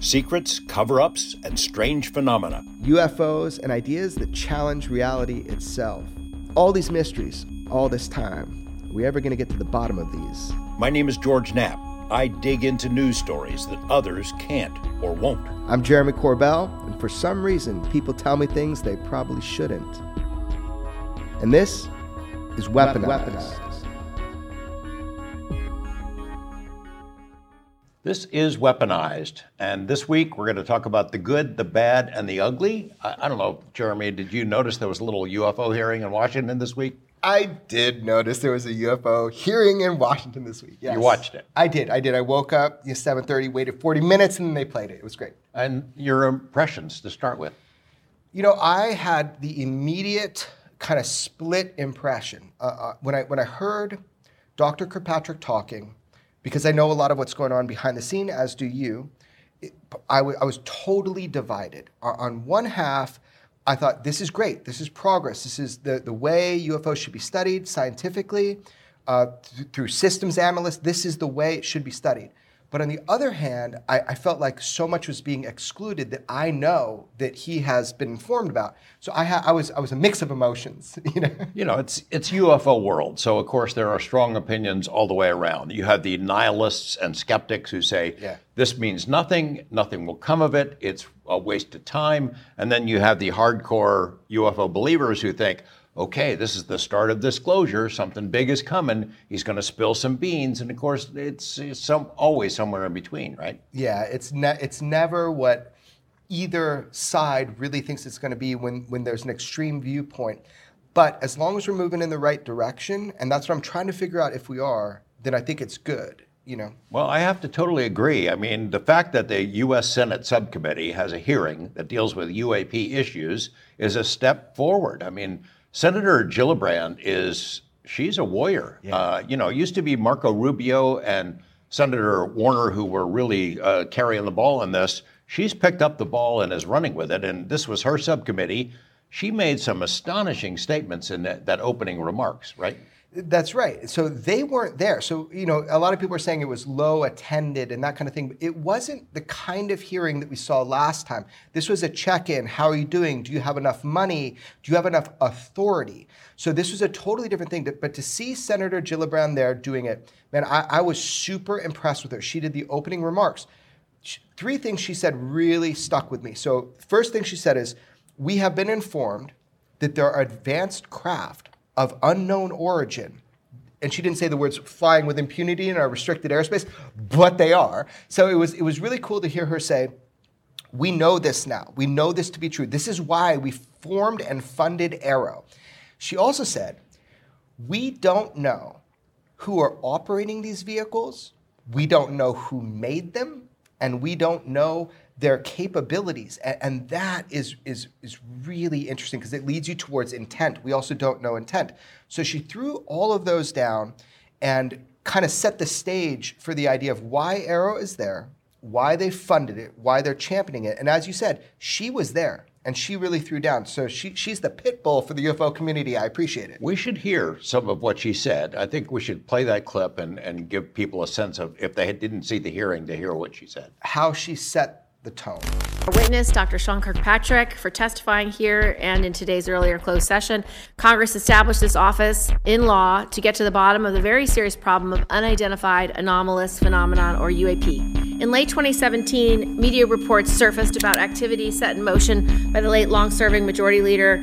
secrets, cover ups, and strange phenomena. UFOs and ideas that challenge reality itself. All these mysteries, all this time. Are we ever going to get to the bottom of these? My name is George Knapp. I dig into news stories that others can't or won't. I'm Jeremy Corbell, and for some reason, people tell me things they probably shouldn't. And this is Weaponized. Weaponized. This is Weaponized, and this week we're going to talk about the good, the bad, and the ugly. I, I don't know, Jeremy, did you notice there was a little UFO hearing in Washington this week? I did notice there was a UFO hearing in Washington this week. Yes. You watched it? I did. I did. I woke up at 7:30, waited 40 minutes, and then they played it. It was great. And your impressions to start with? You know, I had the immediate kind of split impression uh, uh, when I when I heard Dr. Kirkpatrick talking because I know a lot of what's going on behind the scene, as do you. It, I, w- I was totally divided. On one half, I thought this is great. This is progress. This is the, the way UFOs should be studied scientifically uh, th- through systems analysts. This is the way it should be studied. But on the other hand, I, I, felt like so much was being excluded that I know that he has been informed about. So I, ha- I was I was a mix of emotions. You know, you know, it's it's UFO world. So of course there are strong opinions all the way around. You have the nihilists and skeptics who say yeah. this means nothing, nothing will come of it. It's a waste of time. And then you have the hardcore UFO believers who think, okay, this is the start of disclosure. Something big is coming. He's going to spill some beans, and of course, it's, it's some always somewhere in between, right? Yeah, it's ne- it's never what either side really thinks it's going to be when when there's an extreme viewpoint. But as long as we're moving in the right direction, and that's what I'm trying to figure out if we are, then I think it's good. You know. Well, I have to totally agree. I mean, the fact that the U.S. Senate subcommittee has a hearing that deals with UAP issues is a step forward. I mean, Senator Gillibrand is she's a warrior. Yeah. Uh, you know, it used to be Marco Rubio and Senator Warner who were really uh, carrying the ball in this. She's picked up the ball and is running with it, and this was her subcommittee. She made some astonishing statements in that, that opening remarks, right? That's right. So they weren't there. So, you know, a lot of people are saying it was low attended and that kind of thing. but It wasn't the kind of hearing that we saw last time. This was a check in. How are you doing? Do you have enough money? Do you have enough authority? So this was a totally different thing. But to see Senator Gillibrand there doing it, man, I, I was super impressed with her. She did the opening remarks. Three things she said really stuck with me. So, first thing she said is, We have been informed that there are advanced craft of unknown origin. And she didn't say the words flying with impunity in our restricted airspace, but they are. So it was, it was really cool to hear her say, We know this now. We know this to be true. This is why we formed and funded AARO. She also said, We don't know who are operating these vehicles, we don't know who made them, and we don't know their capabilities. And, and that is, is, is really interesting because it leads you towards intent. We also don't know intent. So she threw all of those down and kind of set the stage for the idea of why AARO is there, why they funded it, why they're championing it. And as you said, she was there and she really threw down. So she, she's the pit bull for the UFO community. I appreciate it. We should hear some of what she said. I think we should play that clip and, and give people a sense of, if they didn't see the hearing, to hear what she said. How she set the tone. Witness, Dr. Sean Kirkpatrick, for testifying here and in today's earlier closed session. Congress established this office in law to get to the bottom of the very serious problem of unidentified anomalous phenomenon, or UAP. In late 2017, media reports surfaced about activity set in motion by the late long serving Majority Leader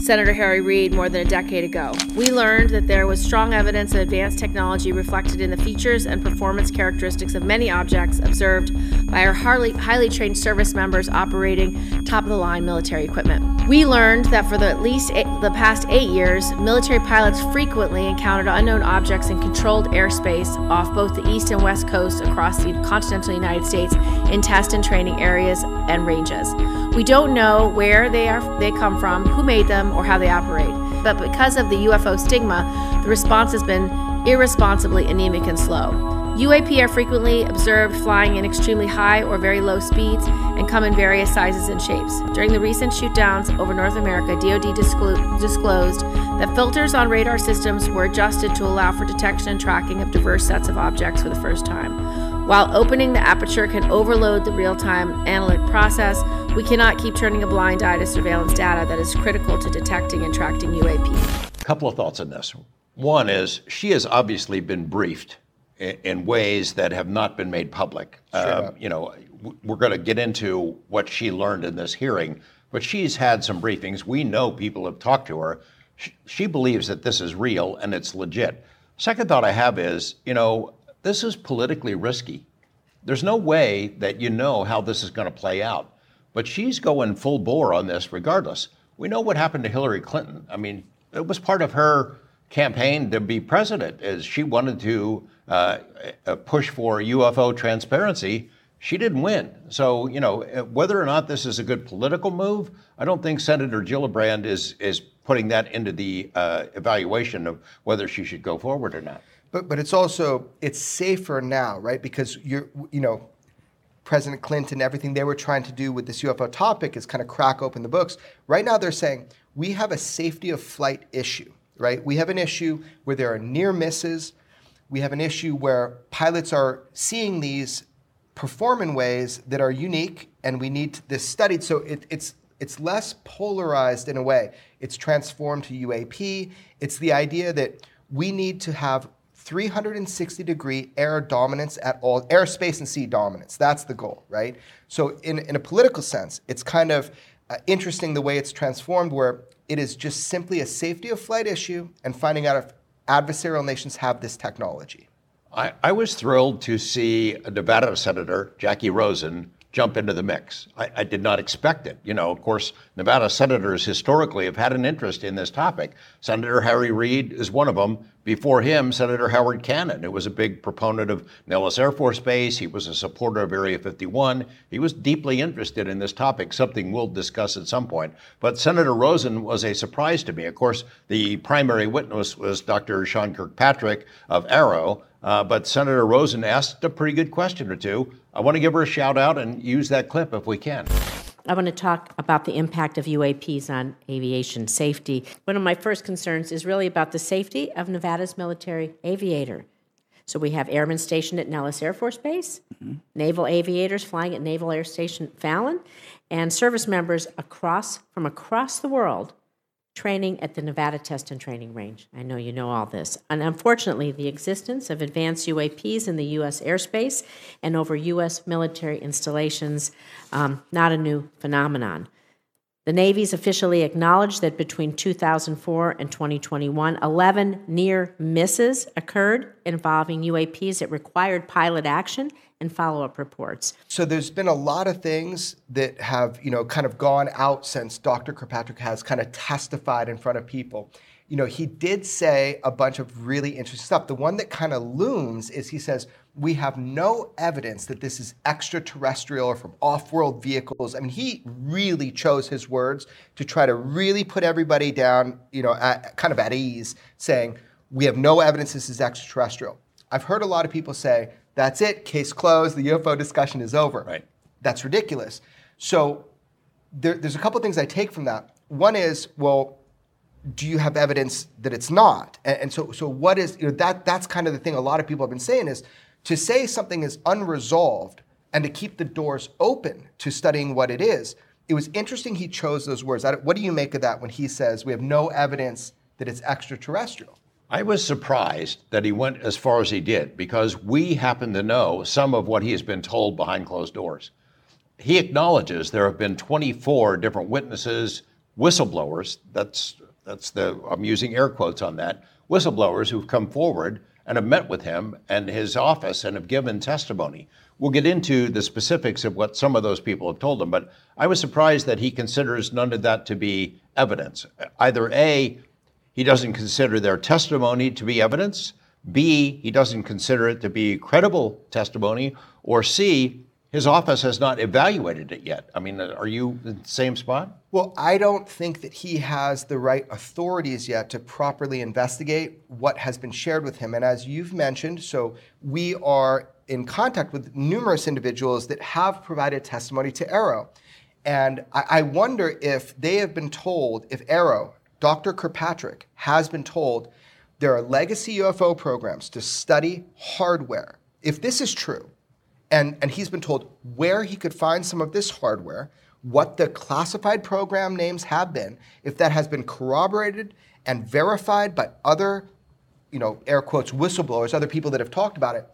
Senator Harry Reid more than a decade ago. We learned that there was strong evidence of advanced technology reflected in the features and performance characteristics of many objects observed by our highly, highly trained service members operating top of the line military equipment. We learned that for the at least eight, the past eight years, military pilots frequently encountered unknown objects in controlled airspace off both the east and west coast across the continental United States in test and training areas and ranges. We don't know where they are they come from, who made them, or how they operate. But because of the UFO stigma, the response has been irresponsibly anemic and slow. UAP are frequently observed flying in extremely high or very low speeds and come in various sizes and shapes. During the recent shootdowns over North America, DoD disclo- disclosed that filters on radar systems were adjusted to allow for detection and tracking of diverse sets of objects for the first time. While opening the aperture can overload the real time analytic process, we cannot keep turning a blind eye to surveillance data that is critical to detecting and tracking UAP. A couple of thoughts on this. One is she has obviously been briefed in, in ways that have not been made public. Sure. Um, you know, we're going to get into what she learned in this hearing, but she's had some briefings. We know people have talked to her. She, she believes that this is real and it's legit. Second thought I have is, you know, this is politically risky. There's no way that you know how this is going to play out. But she's going full bore on this regardless. We know what happened to Hillary Clinton. I mean, it was part of her campaign to be president, as she wanted to uh, uh, push for UFO transparency. She didn't win. So, you know, uh, whether or not this is a good political move, I don't think Senator Gillibrand is is putting that into the uh, evaluation of whether she should go forward or not. But but it's also it's safer now, right? Because you're you know, President Clinton, everything they were trying to do with this UFO topic is kind of crack open the books. Right now they're saying we have a safety of flight issue, right? We have an issue where there are near misses. We have an issue where pilots are seeing these perform in ways that are unique, and we need this studied. So it, it's it's less polarized in a way. It's transformed to UAP. It's the idea that we need to have 360 degree air dominance at all, airspace and sea dominance. That's the goal, right? So, in, in a political sense, it's kind of uh, interesting the way it's transformed, where it is just simply a safety of flight issue and finding out if adversarial nations have this technology. I, I was thrilled to see a Nevada Senator, Jackie Rosen, jump into the mix. I, I, did not expect it. You know, of course, Nevada senators historically have had an interest in this topic. Senator Harry Reid is one of them. Before him, Senator Howard Cannon, who was a big proponent of Nellis Air Force Base. He was a supporter of Area 51. He was deeply interested in this topic, something we'll discuss at some point. But Senator Rosen was a surprise to me. Of course, the primary witness was Dr. Sean Kirkpatrick of AARO. Uh, but Senator Rosen asked a pretty good question or two. I want to give her a shout out and use that clip if we can. I want to talk about the impact of UAPs on aviation safety. One of my first concerns is really about the safety of Nevada's military aviator. So we have airmen stationed at Nellis Air Force Base, mm-hmm. naval aviators flying at Naval Air Station Fallon, and service members across from across the world training at the Nevada Test and Training Range. I know you know all this. And unfortunately, the existence of advanced UAPs in the U.S. airspace and over U.S. military installations, um, not a new phenomenon. The Navy's officially acknowledged that between 2004 and 2021, 11 near misses occurred involving UAPs that required pilot action and follow-up reports. So there's been a lot of things that have, you know, kind of gone out since Dr. Kirkpatrick has kind of testified in front of people. You know, he did say a bunch of really interesting stuff. The one that kind of looms is he says, we have no evidence that this is extraterrestrial or from off-world vehicles. I mean, he really chose his words to try to really put everybody down, you know, at, kind of at ease, saying, we have no evidence this is extraterrestrial. I've heard a lot of people say, that's it, case closed, the UFO discussion is over. Right. That's ridiculous. So there, there's a couple things I take from that. One is, well, do you have evidence that it's not? And, and so, so what is you know, that? That's kind of the thing. A lot of people have been saying is to say something is unresolved and to keep the doors open to studying what it is. It was interesting he chose those words. What do you make of that when he says we have no evidence that it's extraterrestrial? I was surprised that he went as far as he did because we happen to know some of what he has been told behind closed doors. He acknowledges there have been 24 different witnesses, whistleblowers. That's that's the I'm using air quotes on that. Whistleblowers who've come forward and have met with him and his office and have given testimony. We'll get into the specifics of what some of those people have told him, but I was surprised that he considers none of that to be evidence. Either A, he doesn't consider their testimony to be evidence. B, he doesn't consider it to be credible testimony. Or C, his office has not evaluated it yet. I mean, are you in the same spot? Well, I don't think that he has the right authorities yet to properly investigate what has been shared with him. And as you've mentioned, so we are in contact with numerous individuals that have provided testimony to AARO. And I, wonder if they have been told, if AARO Dr. Kirkpatrick has been told there are legacy UFO programs to study hardware. If this is true, And, and he's been told where he could find some of this hardware, what the classified program names have been, if that has been corroborated and verified by other, you know, air quotes, whistleblowers, other people that have talked about it.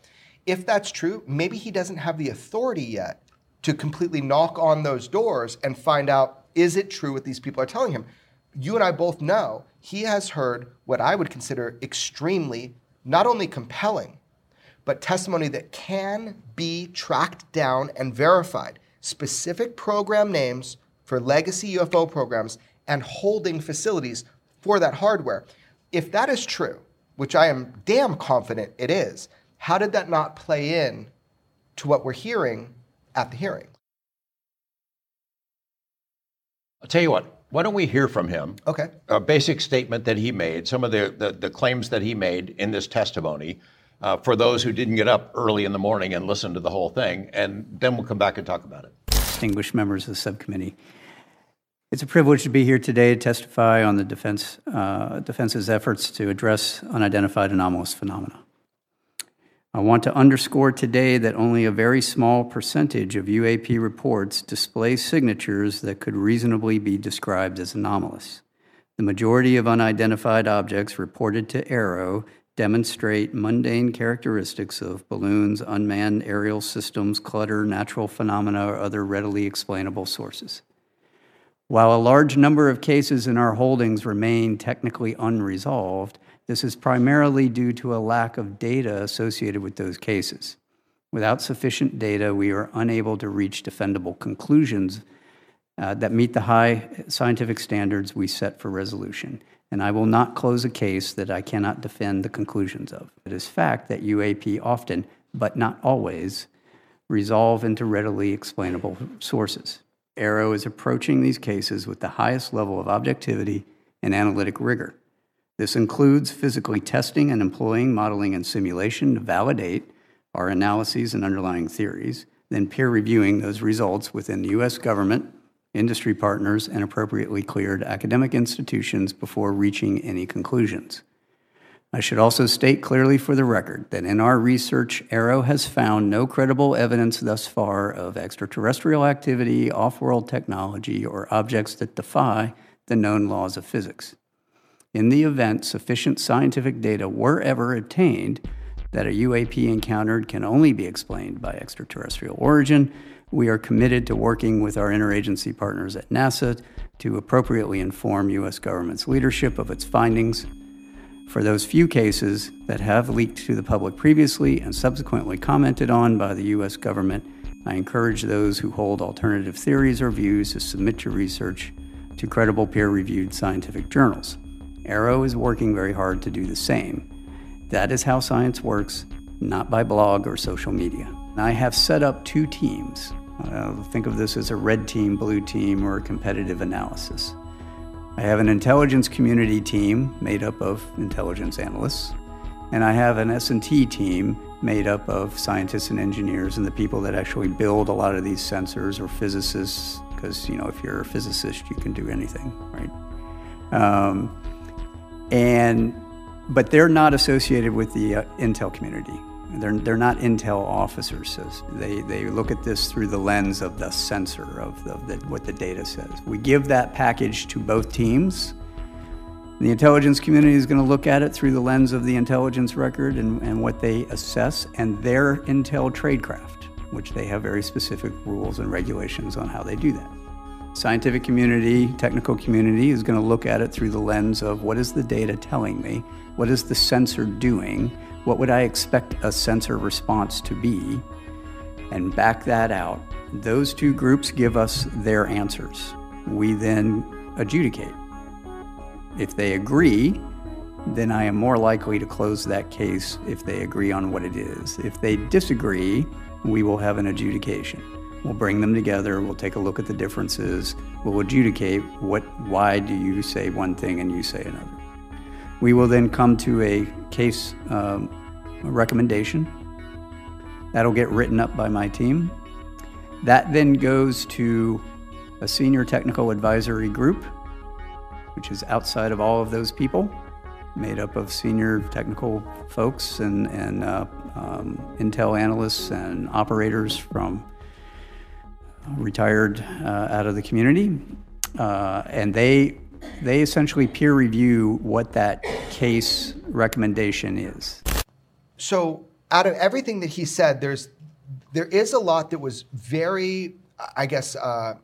If that's true, maybe he doesn't have the authority yet to completely knock on those doors and find out is it true what these people are telling him. You and I both know he has heard what I would consider extremely, not only compelling, but testimony that can be tracked down and verified. Specific program names for legacy UFO programs and holding facilities for that hardware. If that is true, which I am damn confident it is, how did that not play in to what we're hearing at the hearing? I'll tell you what, why don't we hear from him? Okay. A basic statement that he made, some of the, the, the claims that he made in this testimony uh, for those who didn't get up early in the morning and listen to the whole thing, and then we'll come back and talk about it. Distinguished members of the subcommittee. It's a privilege to be here today to testify on the defense, uh, defense's efforts to address unidentified anomalous phenomena. I want to underscore today that only a very small percentage of UAP reports display signatures that could reasonably be described as anomalous. The majority of unidentified objects reported to AARO demonstrate mundane characteristics of balloons, unmanned aerial systems, clutter, natural phenomena, or other readily explainable sources. While a large number of cases in our holdings remain technically unresolved, this is primarily due to a lack of data associated with those cases. Without sufficient data, we are unable to reach defendable conclusions uh, that meet the high scientific standards we set for resolution. And I will not close a case that I cannot defend the conclusions of. It is fact that UAP often, but not always, resolve into readily explainable sources. AARO is approaching these cases with the highest level of objectivity and analytic rigor. This includes physically testing and employing modeling and simulation to validate our analyses and underlying theories, then peer reviewing those results within the U.S. government, industry partners, and appropriately cleared academic institutions before reaching any conclusions. I should also state clearly for the record that in our research, AARO has found no credible evidence thus far of extraterrestrial activity, off world technology, or objects that defy the known laws of physics in the event sufficient scientific data were ever obtained that a UAP encountered can only be explained by extraterrestrial origin, we are committed to working with our interagency partners at NASA to appropriately inform U.S. government's leadership of its findings. For those few cases that have leaked to the public previously and subsequently commented on by the U.S. government, I encourage those who hold alternative theories or views to submit your research to credible peer reviewed scientific journals. AARO is working very hard to do the same. That is how science works, not by blog or social media. I have set up two teams. Uh, think of this as a red team, blue team, or a competitive analysis. I have an intelligence community team made up of intelligence analysts, and I have an S&T team made up of scientists and engineers and the people that actually build a lot of these sensors or physicists, because you know if you're a physicist, you can do anything, right? Um, and but they're not associated with the uh, Intel community. They're, they're not Intel officers. So they, they look at this through the lens of the sensor, of, the, the, what the data says. We give that package to both teams. The intelligence community is going to look at it through the lens of the intelligence record and, and what they assess and their Intel tradecraft, which they have very specific rules and regulations on how they do that. Scientific community, technical community is going to look at it through the lens of what is the data telling me? What is the sensor doing? What would I expect a sensor response to be? And back that out. Those two groups give us their answers. We then adjudicate. If they agree, then I am more likely to close that case if they agree on what it is. If they disagree, we will have an adjudication. We'll bring them together. We'll take a look at the differences. We'll adjudicate what, why do you say one thing and you say another. We will then come to a case um, recommendation. That'll get written up by my team. That then goes to a senior technical advisory group, which is outside of all of those people. made up of senior technical folks and, and uh, um, Intel analysts and operators from retired uh, out of the community. Uh, and they, they essentially peer review what that case recommendation is. So, out of everything that he said, there's there is a lot that was very, I guess, uh,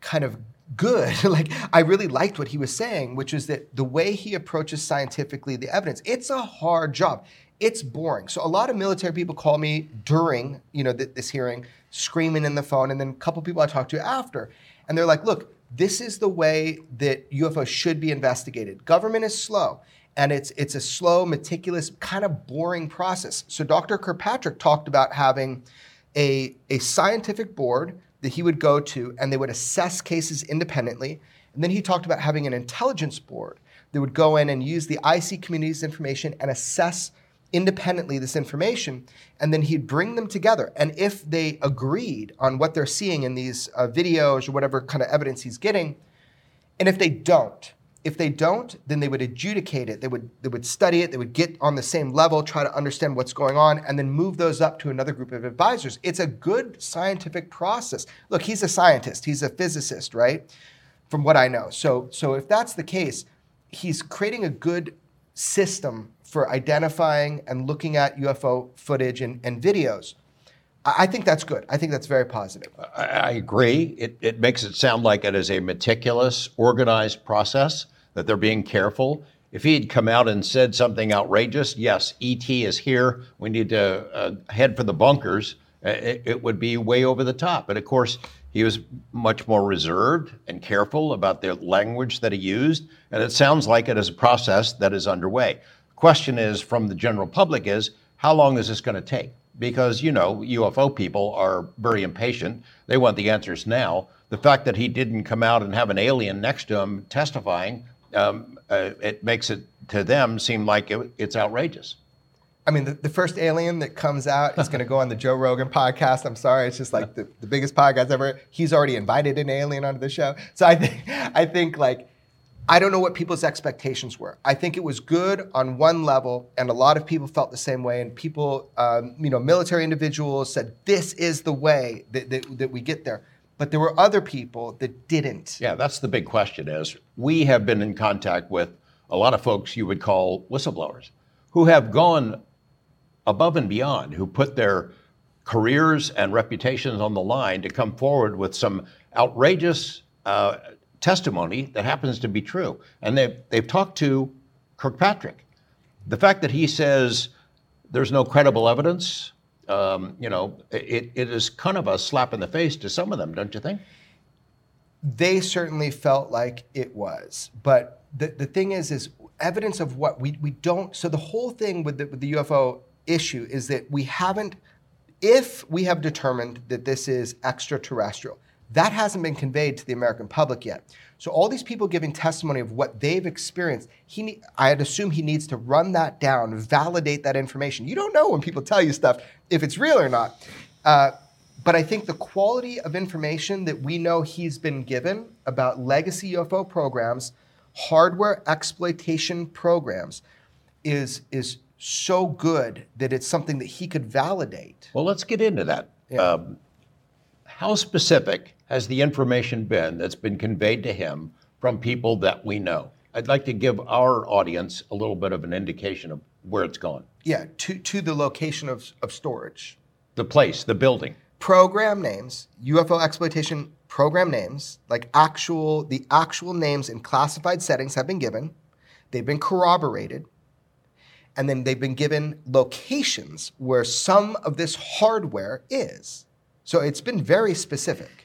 kind of good. like I really liked what he was saying, which is that the way he approaches scientifically the evidence, it's a hard job. It's boring. So a lot of military people call me during, you know, th- this hearing, screaming in the phone, and then a couple people I talked to after, and they're like, "Look, this is the way that UFOs should be investigated. Government is slow." And it's it's a slow, meticulous, kind of boring process. So Dr. Kirkpatrick talked about having a, a scientific board that he would go to and they would assess cases independently. And then he talked about having an intelligence board that would go in and use the IC community's information and assess independently this information. And then he'd bring them together. And if they agreed on what they're seeing in these uh, videos or whatever kind of evidence he's getting, and if they don't, if they don't, then they would adjudicate it. They would, they would study it. They would get on the same level, try to understand what's going on, and then move those up to another group of advisors. It's a good scientific process. Look, he's a scientist. He's a physicist, right? From what I know. So, so if that's the case, he's creating a good system for identifying and looking at UFO footage and, and videos. I think that's good. I think that's very positive. I, agree. It, it makes it sound like it is a meticulous, organized process, that they're being careful. If he had come out and said something outrageous, yes, ET is here, we need to uh, head for the bunkers, uh, it, it would be way over the top. But of course, he was much more reserved and careful about the language that he used, and it sounds like it is a process that is underway. Question is from the general public is how long is this going to take? because, you know, UFO people are very impatient. They want the answers now. The fact that he didn't come out and have an alien next to him testifying, um, uh, it makes it to them seem like it, it's outrageous. I mean, the, the, first alien that comes out is going to go on the Joe Rogan podcast. I'm sorry, it's just like the, the biggest podcast ever. He's already invited an alien onto the show. So I think, I think like I don't know what people's expectations were. I think it was good on one level, and a lot of people felt the same way. And people, um, you know, military individuals said, this is the way that, that, that we get there. But there were other people that didn't. Yeah, that's the big question is we have been in contact with a lot of folks you would call whistleblowers who have gone above and beyond, who put their careers and reputations on the line to come forward with some outrageous uh, testimony that happens to be true. And they've, they've talked to Kirkpatrick. The fact that he says there's no credible evidence, um, you know, it, it is kind of a slap in the face to some of them, don't you think? They certainly felt like it was. But the, the thing is, is evidence of what we, we don't, so the whole thing with the, with the UFO issue is that we haven't, if we have determined that this is extraterrestrial, that hasn't been conveyed to the American public yet. So all these people giving testimony of what they've experienced, he I'd assume he needs to run that down, validate that information. You don't know when people tell you stuff if it's real or not. Uh, but I think the quality of information that we know he's been given about legacy UFO programs, hardware exploitation programs, is is so good that it's something that he could validate. Well, let's get into that. Yeah. Um, how specific has the information been that's been conveyed to him from people that we know? I'd like to give our audience a little bit of an indication of where it's gone. Yeah, to, to the location of, of storage. The place, the building. Program names, UFO exploitation program names, like actual, the actual names in classified settings have been given. They've been corroborated. And then they've been given locations where some of this hardware is. So it's been very specific.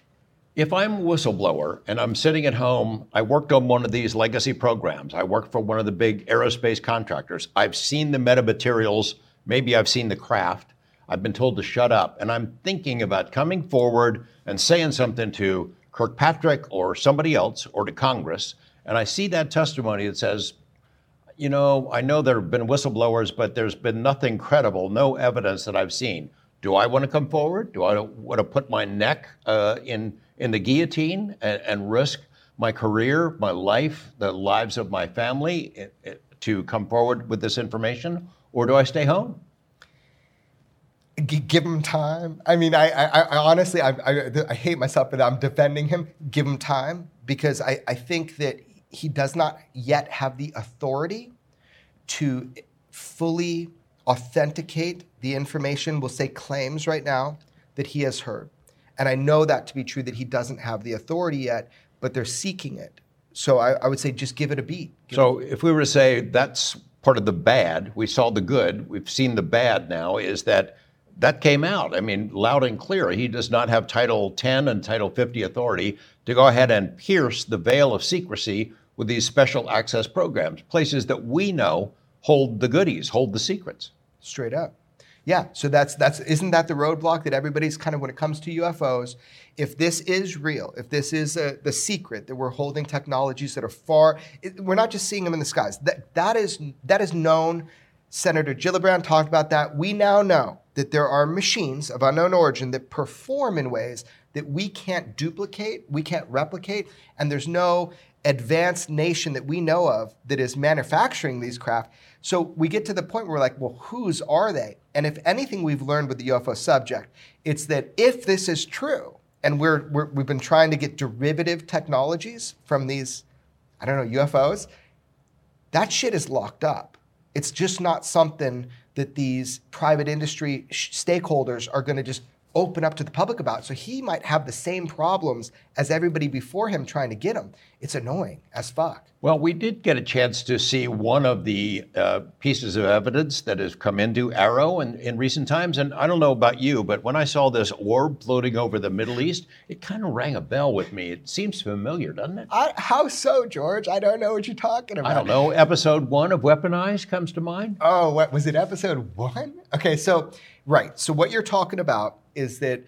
If I'm a whistleblower and I'm sitting at home, I worked on one of these legacy programs. I worked for one of the big aerospace contractors. I've seen the metamaterials, maybe I've seen the craft. I've been told to shut up. And I'm thinking about coming forward and saying something to Kirkpatrick or somebody else or to Congress. And I see that testimony that says, you know, I know there have been whistleblowers, but there's been nothing credible, no evidence that I've seen. Do I want to come forward? Do I want to put my neck uh, in in the guillotine and, and, risk my career, my life, the lives of my family it, it, to come forward with this information, or do I stay home? G- give him time. I mean, I, I, I honestly, I, I, I, hate myself that I'm defending him. Give him time because I, I think that he does not yet have the authority to fully authenticate the information, we'll say claims right now, that he has heard. And I know that to be true that he doesn't have the authority yet, but they're seeking it. So I, I would say just give it a beat. Give so if we were to say that's part of the bad, we saw the good, we've seen the bad now, is that that came out. I mean, loud and clear. He does not have Title 10 and Title 50 authority to go ahead and pierce the veil of secrecy with these special access programs, places that we know hold the goodies, hold the secrets. Straight up. Yeah, so that's that's isn't that the roadblock that everybody's kind of when it comes to UFOs, if this is real, if this is a, the secret that we're holding technologies that are far, it, we're not just seeing them in the skies. That that is that is known. Senator Gillibrand talked about that. We now know that there are machines of unknown origin that perform in ways that we can't duplicate, we can't replicate, and there's no advanced nation that we know of that is manufacturing these craft. So we get to the point where we're like, well, whose are they? And if anything we've learned with the UFO subject, it's that if this is true, and we're, we're we've been trying to get derivative technologies from these, I don't know, UFOs, that shit is locked up. It's just not something that these private industry stakeholders are going to just open up to the public about. So he might have the same problems as everybody before him trying to get him. It's annoying as fuck. Well, we did get a chance to see one of the uh, pieces of evidence that has come into AARO in, in recent times. And I don't know about you, but when I saw this orb floating over the Middle East, it kind of rang a bell with me. It seems familiar, doesn't it? I, how so, George? I don't know what you're talking about. I don't know. Episode one of Weaponized comes to mind. Oh, what was it? Episode one? Okay, so right. So what you're talking about is that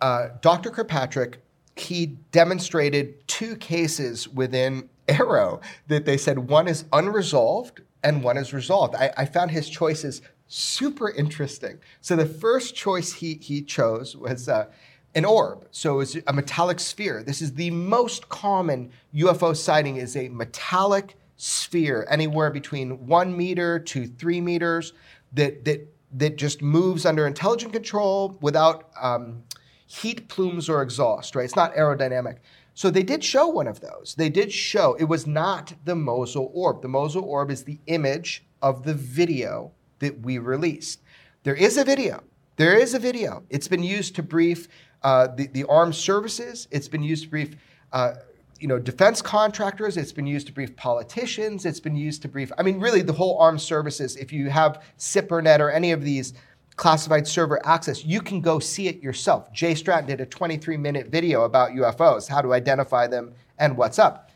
uh, Dr. Kirkpatrick, he demonstrated two cases within AARO that they said one is unresolved and one is resolved. I, I found his choices super interesting. So the first choice he, he chose was uh, an orb. So it's a metallic sphere. This is the most common UFO sighting is a metallic sphere, anywhere between one meter to three meters, that, that that just moves under intelligent control without um, heat plumes or exhaust, right? It's not aerodynamic. So they did show one of those. They did show it was not the Mosul orb. The Mosul orb is the image of the video that we released. There is a video. There is a video. It's been used to brief uh, the, the armed services. It's been used to brief uh, you know, defense contractors, it's been used to brief politicians, it's been used to brief, I mean, really the whole armed services. If you have SIPRNet or any of these classified server access, you can go see it yourself. Jay Stratton did a 23 minute video about UFOs, how to identify them and what's up.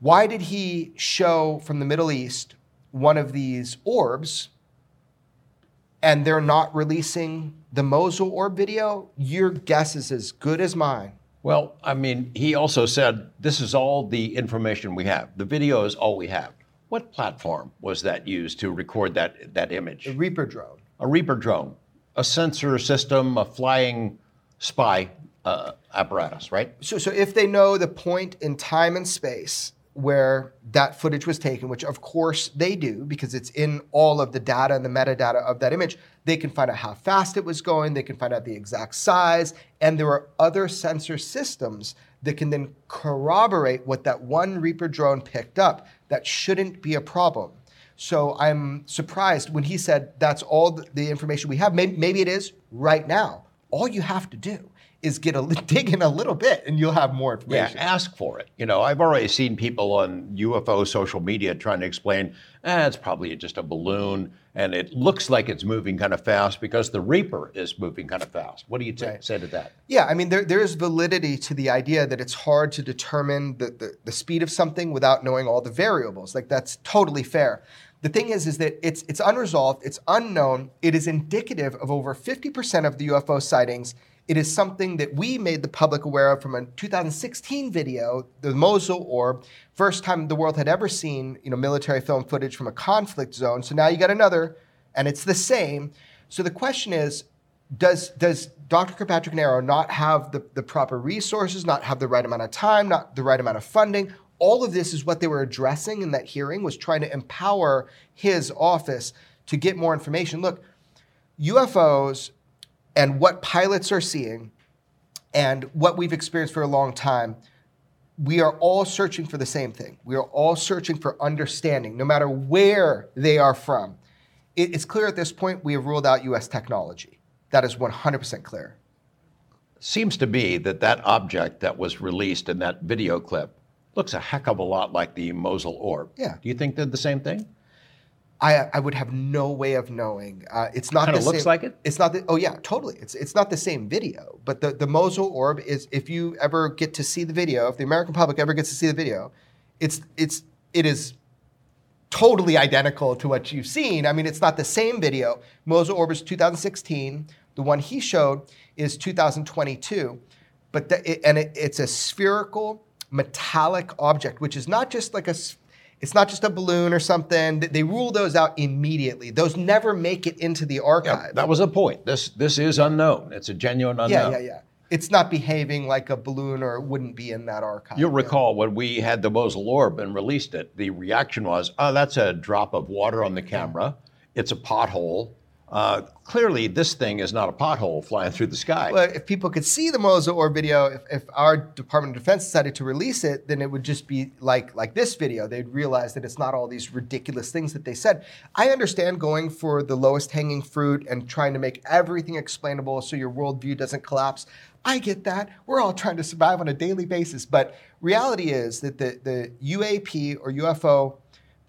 Why did he show from the Middle East one of these orbs and they're not releasing the Mosul orb video? Your guess is as good as mine. Well, I mean, he also said this is all the information we have. The video is all we have. What platform was that used to record that, that image? A Reaper drone. A Reaper drone, a sensor system, a flying spy uh, apparatus, right? So, so if they know the point in time and space where that footage was taken, which of course they do because it's in all of the data and the metadata of that image. They can find out how fast it was going, they can find out the exact size, and there are other sensor systems that can then corroborate what that one Reaper drone picked up. That shouldn't be a problem. So I'm surprised when he said that's all the information we have. Maybe, it is right now. All you have to do is get a dig in a little bit and you'll have more information. Yeah, ask for it. You know, I've already seen people on UFO social media trying to explain, eh, it's probably just a balloon and it looks like it's moving kind of fast because the Reaper is moving kind of fast. What do you t- right. say to that? Yeah, I mean, there, there is validity to the idea that it's hard to determine the, the, the speed of something without knowing all the variables. Like, that's totally fair. The thing is, is that it's, it's unresolved, it's unknown, it is indicative of over 50% of the UFO sightings it is something that we made the public aware of from a 2016 video, the Mosul Orb, first time the world had ever seen you know, military film footage from a conflict zone. So now you got another, and it's the same. So the question is, does, does Dr. Kirkpatrick AARO not have the, the proper resources, not have the right amount of time, not the right amount of funding, all of this is what they were addressing in that hearing was trying to empower his office to get more information. Look, UFOs and what pilots are seeing and what we've experienced for a long time, we are all searching for the same thing. We are all searching for understanding, no matter where they are from. it's clear at this point we have ruled out US technology. That is 100% clear. Seems to be that that object that was released in that video clip looks a heck of a lot like the Mosul orb. Yeah. Do you think they're the same thing? I, I would have no way of knowing. Uh, it's not Kinda the looks same, like it? It's not the. Oh yeah, totally. It's it's not the same video. But the the Mosul orb is. If you ever get to see the video, if the American public ever gets to see the video, it's it's it is totally identical to what you've seen. I mean, it's not the same video. Mosul orb is 2016. The one he showed is 2022. But the, it, and it, it's a spherical metallic object, which is not just like a it's not just a balloon or something. They rule those out immediately. Those never make it into the archive. Yeah, that was a point. This this is unknown. It's a genuine unknown. Yeah, yeah, yeah. It's not behaving like a balloon or it wouldn't be in that archive. You'll recall when we had the Mosul orb and released it, the reaction was, oh, that's a drop of water on the camera. It's a pothole. Uh, clearly, this thing is not a pothole flying through the sky. Well, if people could see the Mosul orb video, if, if our Department of Defense decided to release it, then it would just be like like this video. They'd realize that it's not all these ridiculous things that they said. I understand going for the lowest hanging fruit and trying to make everything explainable so your worldview doesn't collapse. I get that. We're all trying to survive on a daily basis. But reality is that the, the UAP or UFO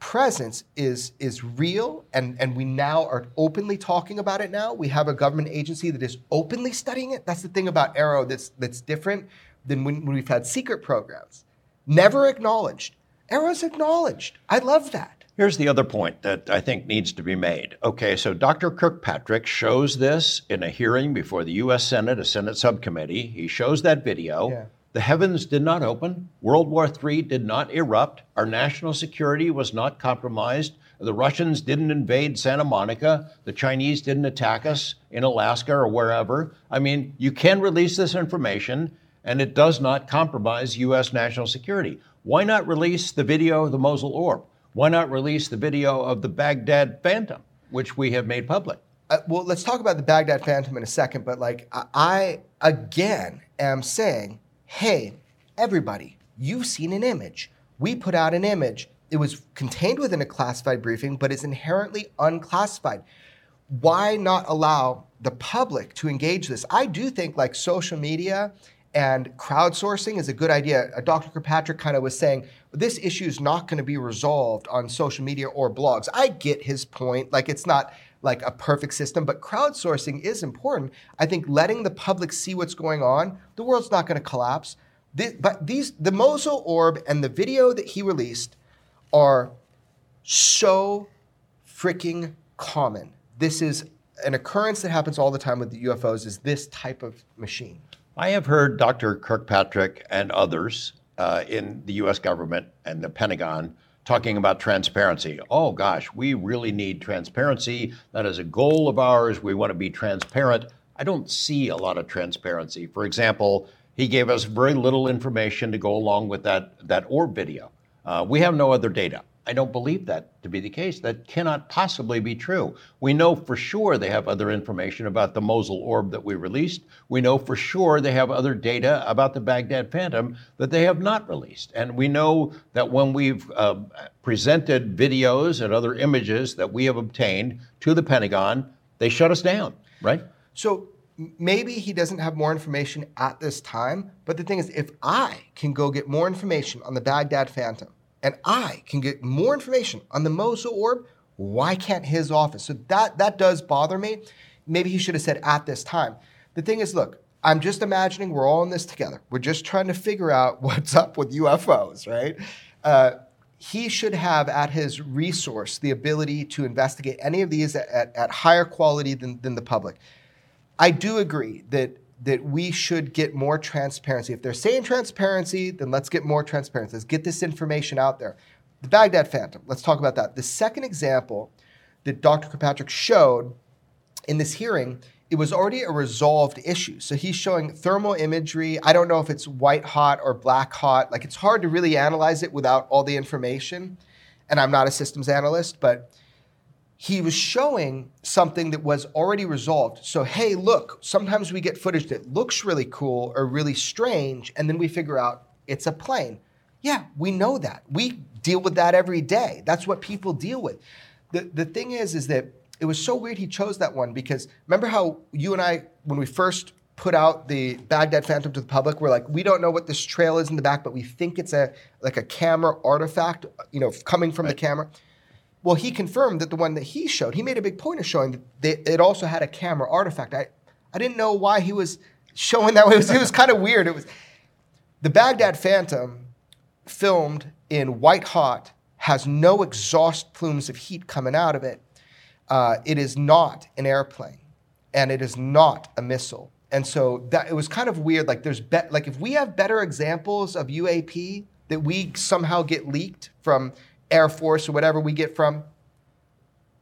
presence is is real and and we now are openly talking about it now we have a government agency that is openly studying it that's the thing about AARO that's that's different than when, when we've had secret programs never acknowledged AARO's acknowledged i love that Here's the other point that I think needs to be made. Okay, so Dr. Kirkpatrick shows this in a hearing before the U.S. Senate, a Senate subcommittee. He shows that video. Yeah. The heavens did not open. World War III did not erupt. Our national security was not compromised. The Russians didn't invade Santa Monica. The Chinese didn't attack us in Alaska or wherever. I mean, you can release this information and it does not compromise U.S. national security. Why not release the video of the Mosul orb? Why not release the video of the Baghdad Phantom, which we have made public? uh, well let's talk about the baghdad phantom in a second but like I, I again am saying hey, everybody, you've seen an image. We put out an image. It was contained within a classified briefing, but is inherently unclassified. Why not allow the public to engage this? I do think like social media and crowdsourcing is a good idea. Uh, Dr. Kirkpatrick kind of was saying this issue is not going to be resolved on social media or blogs. I get his point. Like it's not like a perfect system, but crowdsourcing is important. I think letting the public see what's going on, the world's not going to collapse. This, but these, the Mosul orb and the video that he released are so freaking common. This is an occurrence that happens all the time with the UFOs. Is this type of machine? I have heard Dr. Kirkpatrick and others uh, in the U.S. government and the Pentagon talking about transparency. Oh gosh, we really need transparency. That is a goal of ours. We want to be transparent. I don't see a lot of transparency. For example, he gave us very little information to go along with that, that orb video. Uh, we have no other data. I don't believe that to be the case. That cannot possibly be true. We know for sure they have other information about the Mosul orb that we released. We know for sure they have other data about the Baghdad Phantom that they have not released. And we know that when we've uh, presented videos and other images that we have obtained to the Pentagon, they shut us down, right? So maybe he doesn't have more information at this time. But the thing is, if I can go get more information on the Baghdad Phantom, and I can get more information on the Mosul orb, why can't his office? So that that does bother me. Maybe he should have said at this time. The thing is, look, I'm just imagining we're all in this together. We're just trying to figure out what's up with UFOs, right? Uh, he should have at his resource the ability to investigate any of these at, at, at higher quality than, than the public. I do agree that that we should get more transparency. If they're saying transparency, then let's get more transparency. Let's get this information out there. The Baghdad Phantom, let's talk about that. The second example that Dr. Kirkpatrick showed in this hearing it was already a resolved issue. So he's showing thermal imagery. I don't know if it's white hot or black hot. Like it's hard to really analyze it without all the information. And I'm not a systems analyst, but he was showing something that was already resolved. So, hey, look, sometimes we get footage that looks really cool or really strange, and then we figure out it's a plane. Yeah, we know that. We deal with that every day. That's what people deal with. The, the thing is, is that it was so weird he chose that one because remember how you and I, when we first put out the Baghdad Phantom to the public, we're like, we don't know what this trail is in the back, but we think it's a like a camera artifact, you know, coming from right. the camera. Well, he confirmed that the one that he showed, he made a big point of showing that it also had a camera artifact. I, I didn't know why he was showing that. It was, it was kind of weird. It was the Baghdad Phantom filmed in white hot has no exhaust plumes of heat coming out of it uh, it is not an airplane, and it is not a missile. And so that it was kind of weird. Like there's be- like if we have better examples of UAP that we somehow get leaked from Air Force or whatever we get from,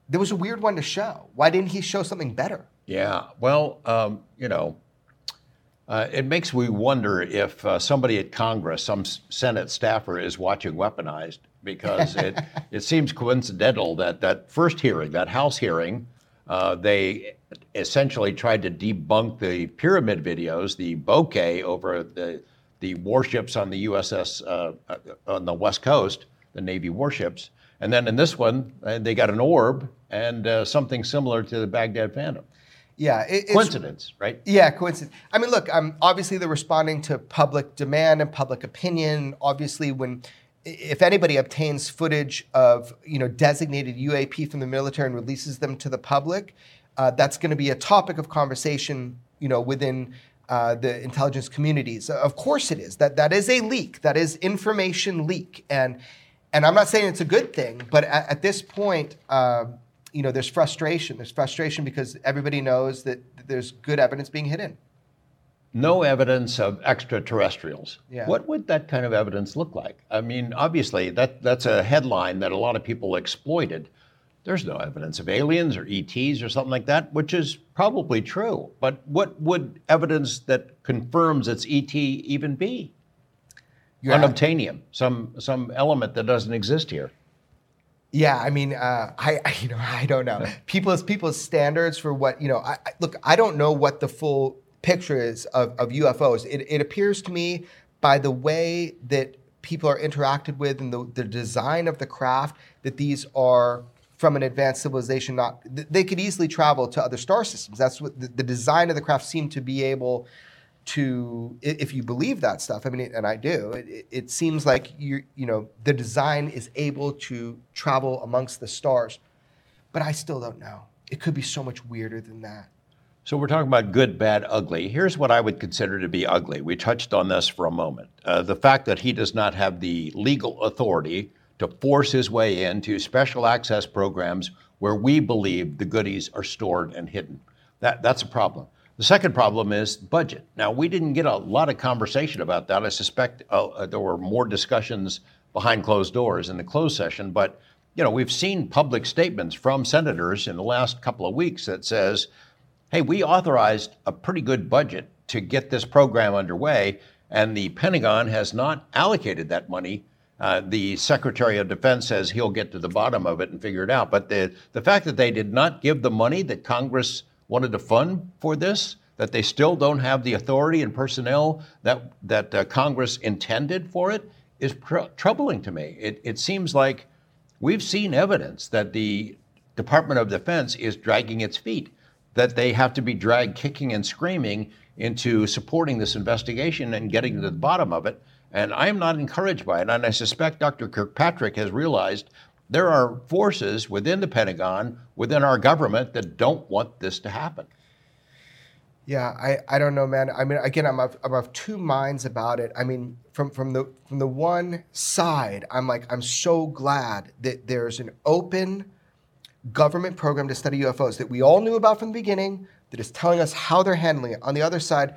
there was a weird one to show. Why didn't he show something better? Yeah, well, um, you know, uh, it makes me wonder if uh, somebody at Congress, some Senate staffer, is watching Weaponized because it, it seems coincidental that that first hearing, that House hearing, uh, they essentially tried to debunk the pyramid videos, the bokeh over the, the warships on the USS uh, uh, on the West Coast, the Navy warships. And then in this one, uh, they got an orb and uh, something similar to the Baghdad Phantom. Yeah, it, coincidence, right? Yeah, coincidence. I mean, look, um, obviously they're responding to public demand and public opinion. Obviously, when if anybody obtains footage of you know designated UAP from the military and releases them to the public, uh, that's going to be a topic of conversation you know within uh, the intelligence communities. Of course, it is that that is a leak. That is information leak, and and I'm not saying it's a good thing, but at, at this point. Uh, you know, there's frustration. There's frustration because everybody knows that there's good evidence being hidden no evidence of extraterrestrials. Yeah. What would that kind of evidence look like? I mean, obviously, that, that's a headline that a lot of people exploited. There's no evidence of aliens or ETs or something like that, which is probably true. But what would evidence that confirms it's ET even be? Yeah. Unobtainium, some some element that doesn't exist here. Yeah, I mean, uh, I, I, you know I don't know people's people's standards for what you know. I, look, I don't know what the full pictures of, of UFOs. It, it appears to me by the way that people are interacted with and the, the design of the craft that these are from an advanced civilization not they could easily travel to other star systems that's what the, the design of the craft seemed to be able to if you believe that stuff i mean and i do it, it seems like you you know the design is able to travel amongst the stars but i still don't know it could be so much weirder than that so we're talking about good, bad, ugly. Here's what I would consider to be ugly. We touched on this for a moment. Uh, the fact that he does not have the legal authority to force his way into special access programs where we believe the goodies are stored and hidden. That, that's a problem. The second problem is budget. Now, we didn't get a lot of conversation about that. I suspect uh, uh there were more discussions behind closed doors in the closed session, but you know, we've seen public statements from senators in the last couple of weeks that says hey, we authorized a pretty good budget to get this program underway, and the Pentagon has not allocated that money. Uh, the Secretary of Defense says he'll get to the bottom of it and figure it out. But the, the fact that they did not give the money that Congress wanted to fund for this, that they still don't have the authority and personnel that, that uh, Congress intended for it, is pr- troubling to me. It, it seems like we've seen evidence that the Department of Defense is dragging its feet that they have to be dragged kicking and screaming into supporting this investigation and getting to the bottom of it. And I am not encouraged by it. And I suspect Dr. Kirkpatrick has realized there are forces within the Pentagon, within our government, that don't want this to happen. Yeah, I, I don't know, man. I mean, again, I'm of, I'm of two minds about it. I mean, from, from the from the one side, I'm like, I'm so glad that there's an open government program to study UFOs that we all knew about from the beginning, that is telling us how they're handling it. On the other side,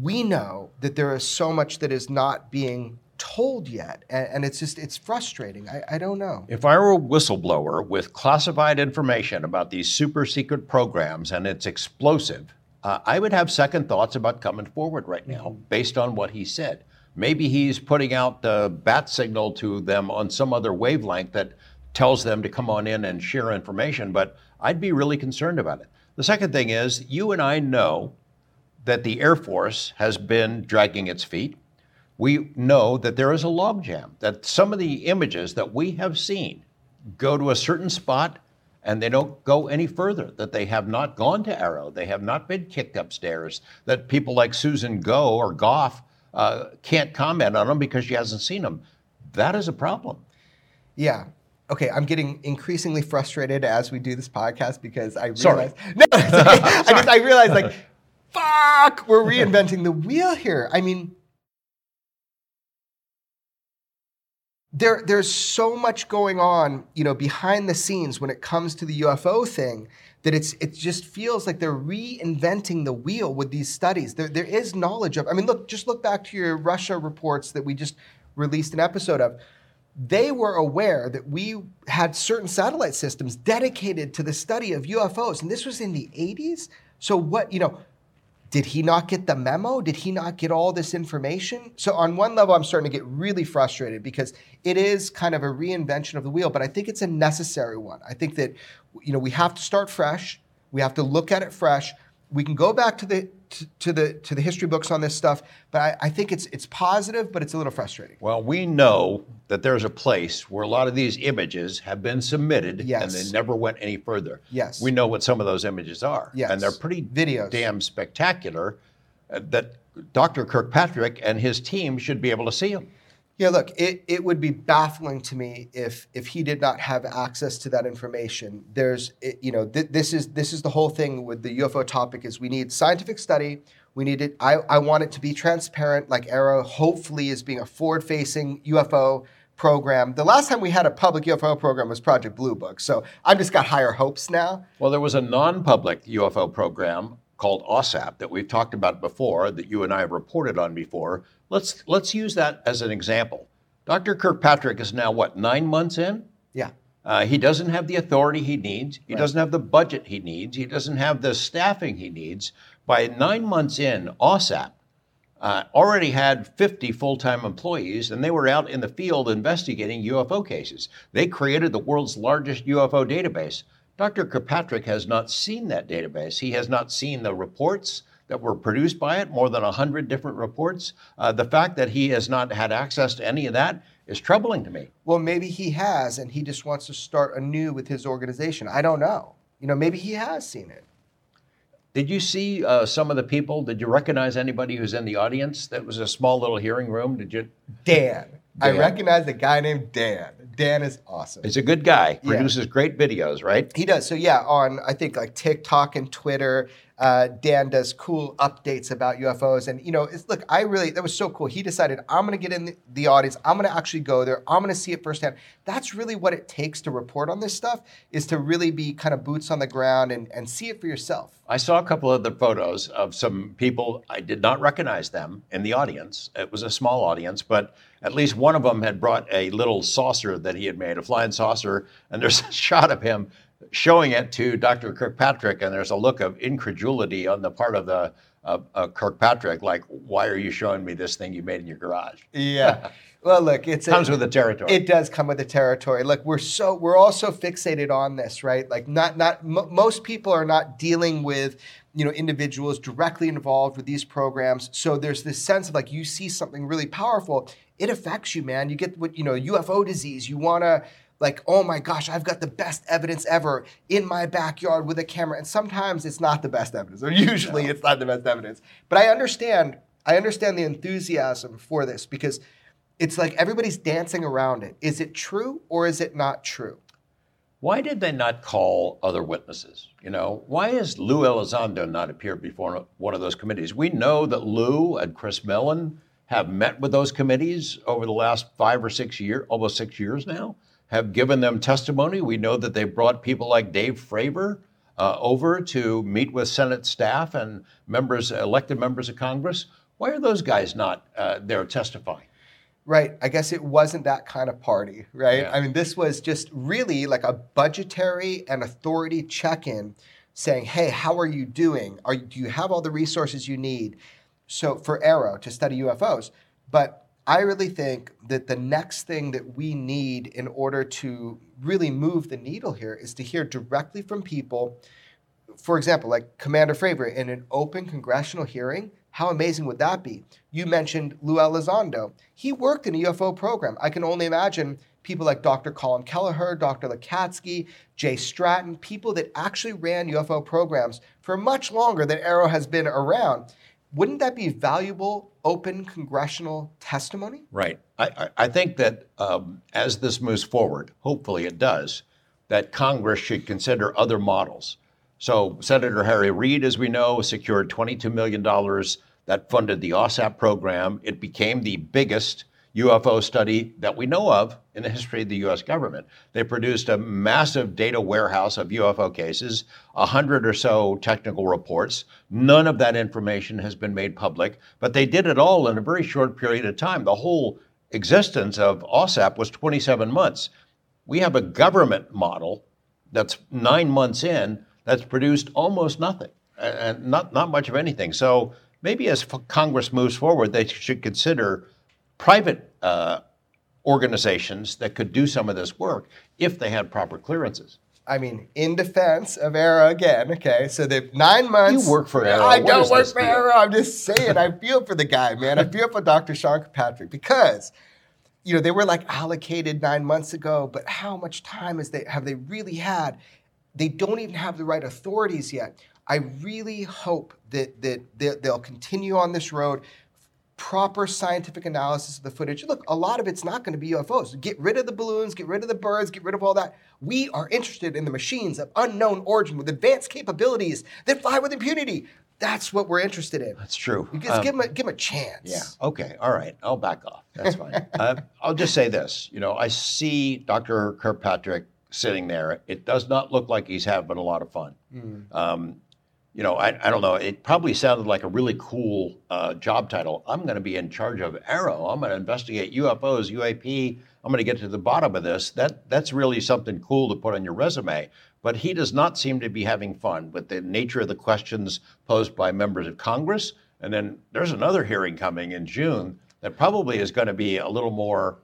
we know that there is so much that is not being told yet, and, and it's just it's frustrating. I, I don't know. If I were a whistleblower with classified information about these super secret programs and it's explosive, uh, I would have second thoughts about coming forward right now based on what he said. Maybe he's putting out the bat signal to them on some other wavelength that tells them to come on in and share information, but I'd be really concerned about it. The second thing is, you and I know that the Air Force has been dragging its feet. We know that there is a logjam, that some of the images that we have seen go to a certain spot and they don't go any further, that they have not gone to AARO, they have not been kicked upstairs, that people like Susan Go or Goff uh, can't comment on them because she hasn't seen them. That is a problem. Yeah. Okay, I'm getting increasingly frustrated as we do this podcast because I realize Sorry. no, okay. I just I realize like, fuck, we're reinventing the wheel here. I mean, there there's so much going on, you know, behind the scenes when it comes to the UFO thing that it's it just feels like they're reinventing the wheel with these studies. There there is knowledge of. I mean, look, just look back to your Russia reports that we just released an episode of. They were aware that we had certain satellite systems dedicated to the study of UFOs, and this was in the 80s. So what, you know, did he not get the memo? Did he not get all this information? So, on one level, I'm starting to get really frustrated because it is kind of a reinvention of the wheel, but I think it's a necessary one. I think that, you know, we have to start fresh. We have to look at it fresh. We can go back to the to, to the to the history books on this stuff, but I, I think it's it's positive, but it's a little frustrating. Well, we know that there's a place where a lot of these images have been submitted and they never went any further. Yes. We know what some of those images are. Yes. And they're pretty Videos. damn spectacular uh, that Dr. Kirkpatrick and his team should be able to see them. Yeah, look, it, it would be baffling to me if if he did not have access to that information. There's, it, you know, th- this is this is the whole thing with the UFO topic is we need scientific study. We need it. I, I want it to be transparent, like AARO hopefully is being a forward-facing UFO program. The last time we had a public UFO program was Project Blue Book, so I've just got higher hopes now. Well, there was a non public UFO program called AAWSAP that we've talked about before, that you and I have reported on before. Let's, let's use that as an example. Dr. Kirkpatrick is now, what, nine months in? Yeah, Uh, he doesn't have the authority he needs. He doesn't have the budget he needs. He doesn't have the staffing he needs. By nine months in, AAWSAP uh, already had 50 full time employees, and they were out in the field investigating UFO cases. They created the world's largest UFO database. Dr. Kirkpatrick has not seen that database. He has not seen the reports that were produced by it, more than 100 different reports. Uh, the fact that he has not had access to any of that is troubling to me. well, maybe he has, and he just wants to start anew with his organization. I don't know. You know, maybe he has seen it. Did you see uh, some of the people? Did you recognize anybody who's in the audience? That was a small little hearing room. Did you? Dan. I recognize a guy named Dan. Dan is awesome. He's a good guy. Yeah. Produces great videos, right? He does. So yeah, on I think like TikTok and Twitter, uh, Dan does cool updates about UFOs. And you know, look, I really that was so cool. He decided I'm going to get in the, the audience. I'm going to actually go there. I'm going to see it firsthand. That's really what it takes to report on this stuff. Is to really be kind of boots on the ground and and see it for yourself. I saw a couple of the photos of some people. I did not recognize them in the audience. It was a small audience, but at least one of them had brought a little saucer that he had made, a flying saucer. And there's a shot of him showing it to Dr. Kirkpatrick, and there's a look of incredulity on the part of the uh, uh, Kirkpatrick, like, "Why are you showing me this thing you made in your garage?" Yeah. well, look, it's a- Comes with the territory. It does come with the territory. Look, we're so we're all so fixated on this, right? Like, not not m- most people are not dealing with you know individuals directly involved with these programs. So there's this sense of like you see something really powerful, it affects you, man. You get what you know UFO disease. You want to like, oh my gosh, I've got the best evidence ever in my backyard with a camera. And sometimes it's not the best evidence, or usually it's not the best evidence. But I understand. I understand the enthusiasm for this because it's like everybody's dancing around it. Is it true or is it not true? Why did they not call other witnesses? You know, why is Lou Elizondo not appeared before one of those committees? We know that Lou and Chris Mellon have met with those committees over the last five or six years, almost six years now, have given them testimony. We know that they brought people like Dave Fravor uh, over to meet with Senate staff and members, elected members of Congress. Why are those guys not uh, there testifying? Right. I guess it wasn't that kind of party, right? Yeah. I mean, this was just really like a budgetary and authority check in saying, hey, how are you doing? Are, do you have all the resources you need? So for AARO to study UFOs. But I really think that the next thing that we need in order to really move the needle here is to hear directly from people. For example, like Commander Fravor in an open congressional hearing, how amazing would that be? You mentioned Lou Elizondo. He worked in a UFO program. I can only imagine people like Dr. Colm Kelleher, Dr. Lacatski, Jay Stratton, people that actually ran UFO programs for much longer than AARO has been around. Wouldn't that be valuable, open congressional testimony? Right. I, I, think that um, as this moves forward, hopefully it does, that Congress should consider other models. So Senator Harry Reid, as we know, secured $22 million that funded the AAWSAP program. It became the biggest UFO study that we know of in the history of the US government. They produced a massive data warehouse of UFO cases, a hundred or so technical reports. None of that information has been made public, but they did it all in a very short period of time. The whole existence of AAWSAP was 27 months. We have a government model that's nine months in that's produced almost nothing and not, not much of anything. So maybe as Congress moves forward, they should consider private uh, organizations that could do some of this work if they had proper clearances. I mean, in defense of AARO again, okay, so the nine months. You work for AARO. I What don't work for deal? AARO. I'm just saying, I feel for the guy, man. I feel for Dr. Sean Kirkpatrick because, you know, they were like allocated nine months ago, but how much time has they have they really had? They don't even have the right authorities yet. I really hope that that they- they'll continue on this road proper scientific analysis of the footage. Look, a lot of it's not going to be UFOs. Get rid of the balloons, get rid of the birds, get rid of all that. We are interested in the machines of unknown origin with advanced capabilities that fly with impunity. That's what we're interested in. That's true. You just Um, give them a, give 'em a chance. Yeah. Okay. All right. I'll back off. That's fine. uh, I'll just say this. You know, I see Dr. Kirkpatrick sitting there. It does not look like he's having a lot of fun. Um, you know, I, I don't know. It probably sounded like a really cool uh, job title. I'm going to be in charge of AARO. I'm going to investigate UFOs, UAP. I'm going to get to the bottom of this. That that's really something cool to put on your resume. But he does not seem to be having fun with the nature of the questions posed by members of Congress. And then there's another hearing coming in June that probably is going to be a little more,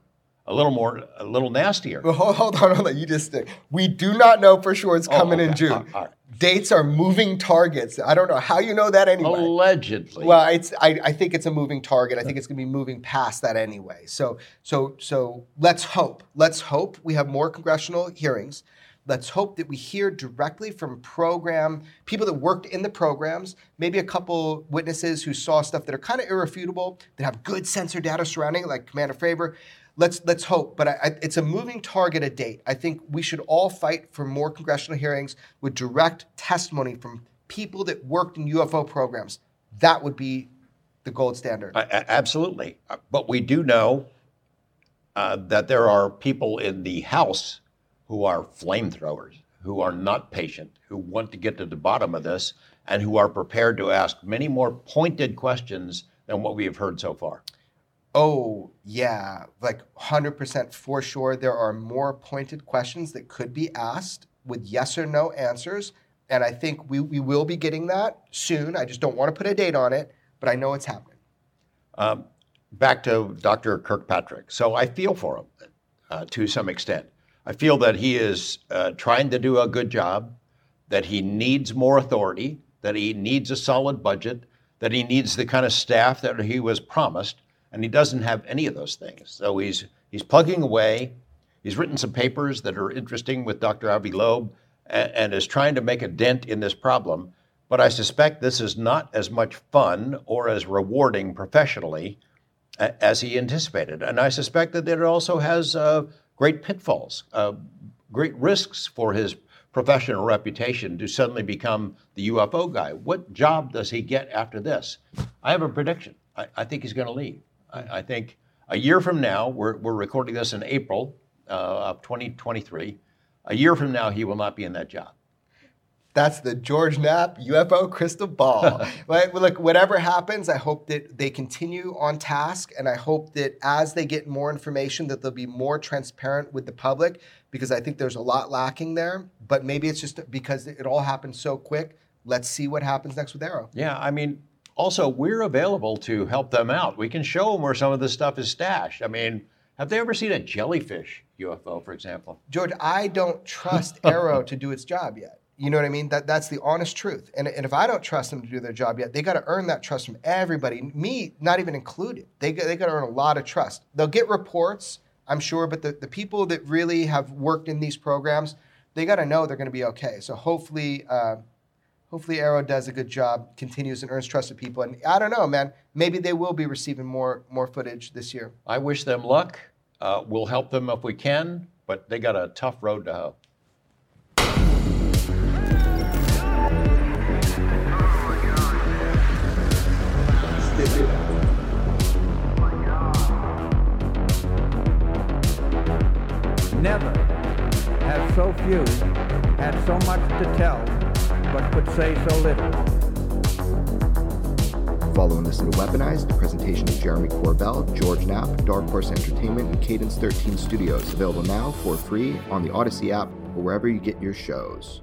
a little more, a little nastier. Well, hold, hold on, hold on. You just we do not know for sure it's oh, coming in Oh, okay. June. All- all right. Dates are moving targets. I don't know how you know that anyway. Allegedly. Well, it's I, I think it's a moving target. I think it's going to be moving past that anyway. So so so let's hope. Let's hope we have more congressional hearings. Let's hope that we hear directly from program people that worked in the programs, maybe a couple witnesses who saw stuff that are kind of irrefutable, that have good sensor data surrounding it, like Commander Fravor. Let's let's hope, but I, I, it's a moving target. A date. I think we should all fight for more congressional hearings with direct testimony from people that worked in UFO programs. That would be the gold standard. A- Absolutely. Uh, But we do know uh, that there are people in the House who are flamethrowers, who are not patient, who want to get to the bottom of this, and who are prepared to ask many more pointed questions than what we have heard so far. Oh, yeah, like 100% for sure. There are more pointed questions that could be asked with yes or no answers. And I think we, we will be getting that soon. I just don't want to put a date on it, but I know it's happening. Um, back to Dr. Kirkpatrick. So I feel for him uh, to some extent. I feel that he is uh, trying to do a good job, that he needs more authority, that he needs a solid budget, that he needs the kind of staff that he was promised, and he doesn't have any of those things. So he's he's plugging away. He's written some papers that are interesting with Dr. Avi Loeb and, and is trying to make a dent in this problem. But I suspect this is not as much fun or as rewarding professionally as he anticipated. And I suspect that it also has uh, great pitfalls, uh, great risks for his professional reputation to suddenly become the UFO guy. What job does he get after this? I have a prediction. I, I think he's going to leave. I, I think a year from now, we're, we're recording this in April uh, of 2023. A year from now, he will not be in that job. That's the George Knapp UFO crystal ball. right? Well, look, whatever happens, I hope that they continue on task, and I hope that as they get more information, that they'll be more transparent with the public, because I think there's a lot lacking there. But maybe it's just because it all happened so quick. Let's see what happens next with AARO. Yeah, I mean, also we're available to help them out. We can show them where some of this stuff is stashed. I mean, have they ever seen a jellyfish UFO, for example? George, I don't trust AARO to do its job yet. You know what I mean? That that's the honest truth. And, and if I don't trust them to do their job yet, they got to earn that trust from everybody, me not even included. They got- they got to earn a lot of trust. They'll get reports, I'm sure, but the, the people that really have worked in these programs, they got to know they're going to be okay. So hopefully, uh, hopefully AARO does a good job, continues and earns trust of people. And I don't know, man. Maybe they will be receiving more more footage this year. I wish them luck. Uh, we'll help them if we can, but they got a tough road to hoe. Never have so few had so much to tell, but could say so little. Follow and listen to Weaponized, a presentation of Jeremy Corbell, George Knapp, Dark Horse Entertainment, and Cadence 13 Studios. Available now for free on the Audacy app or wherever you get your shows.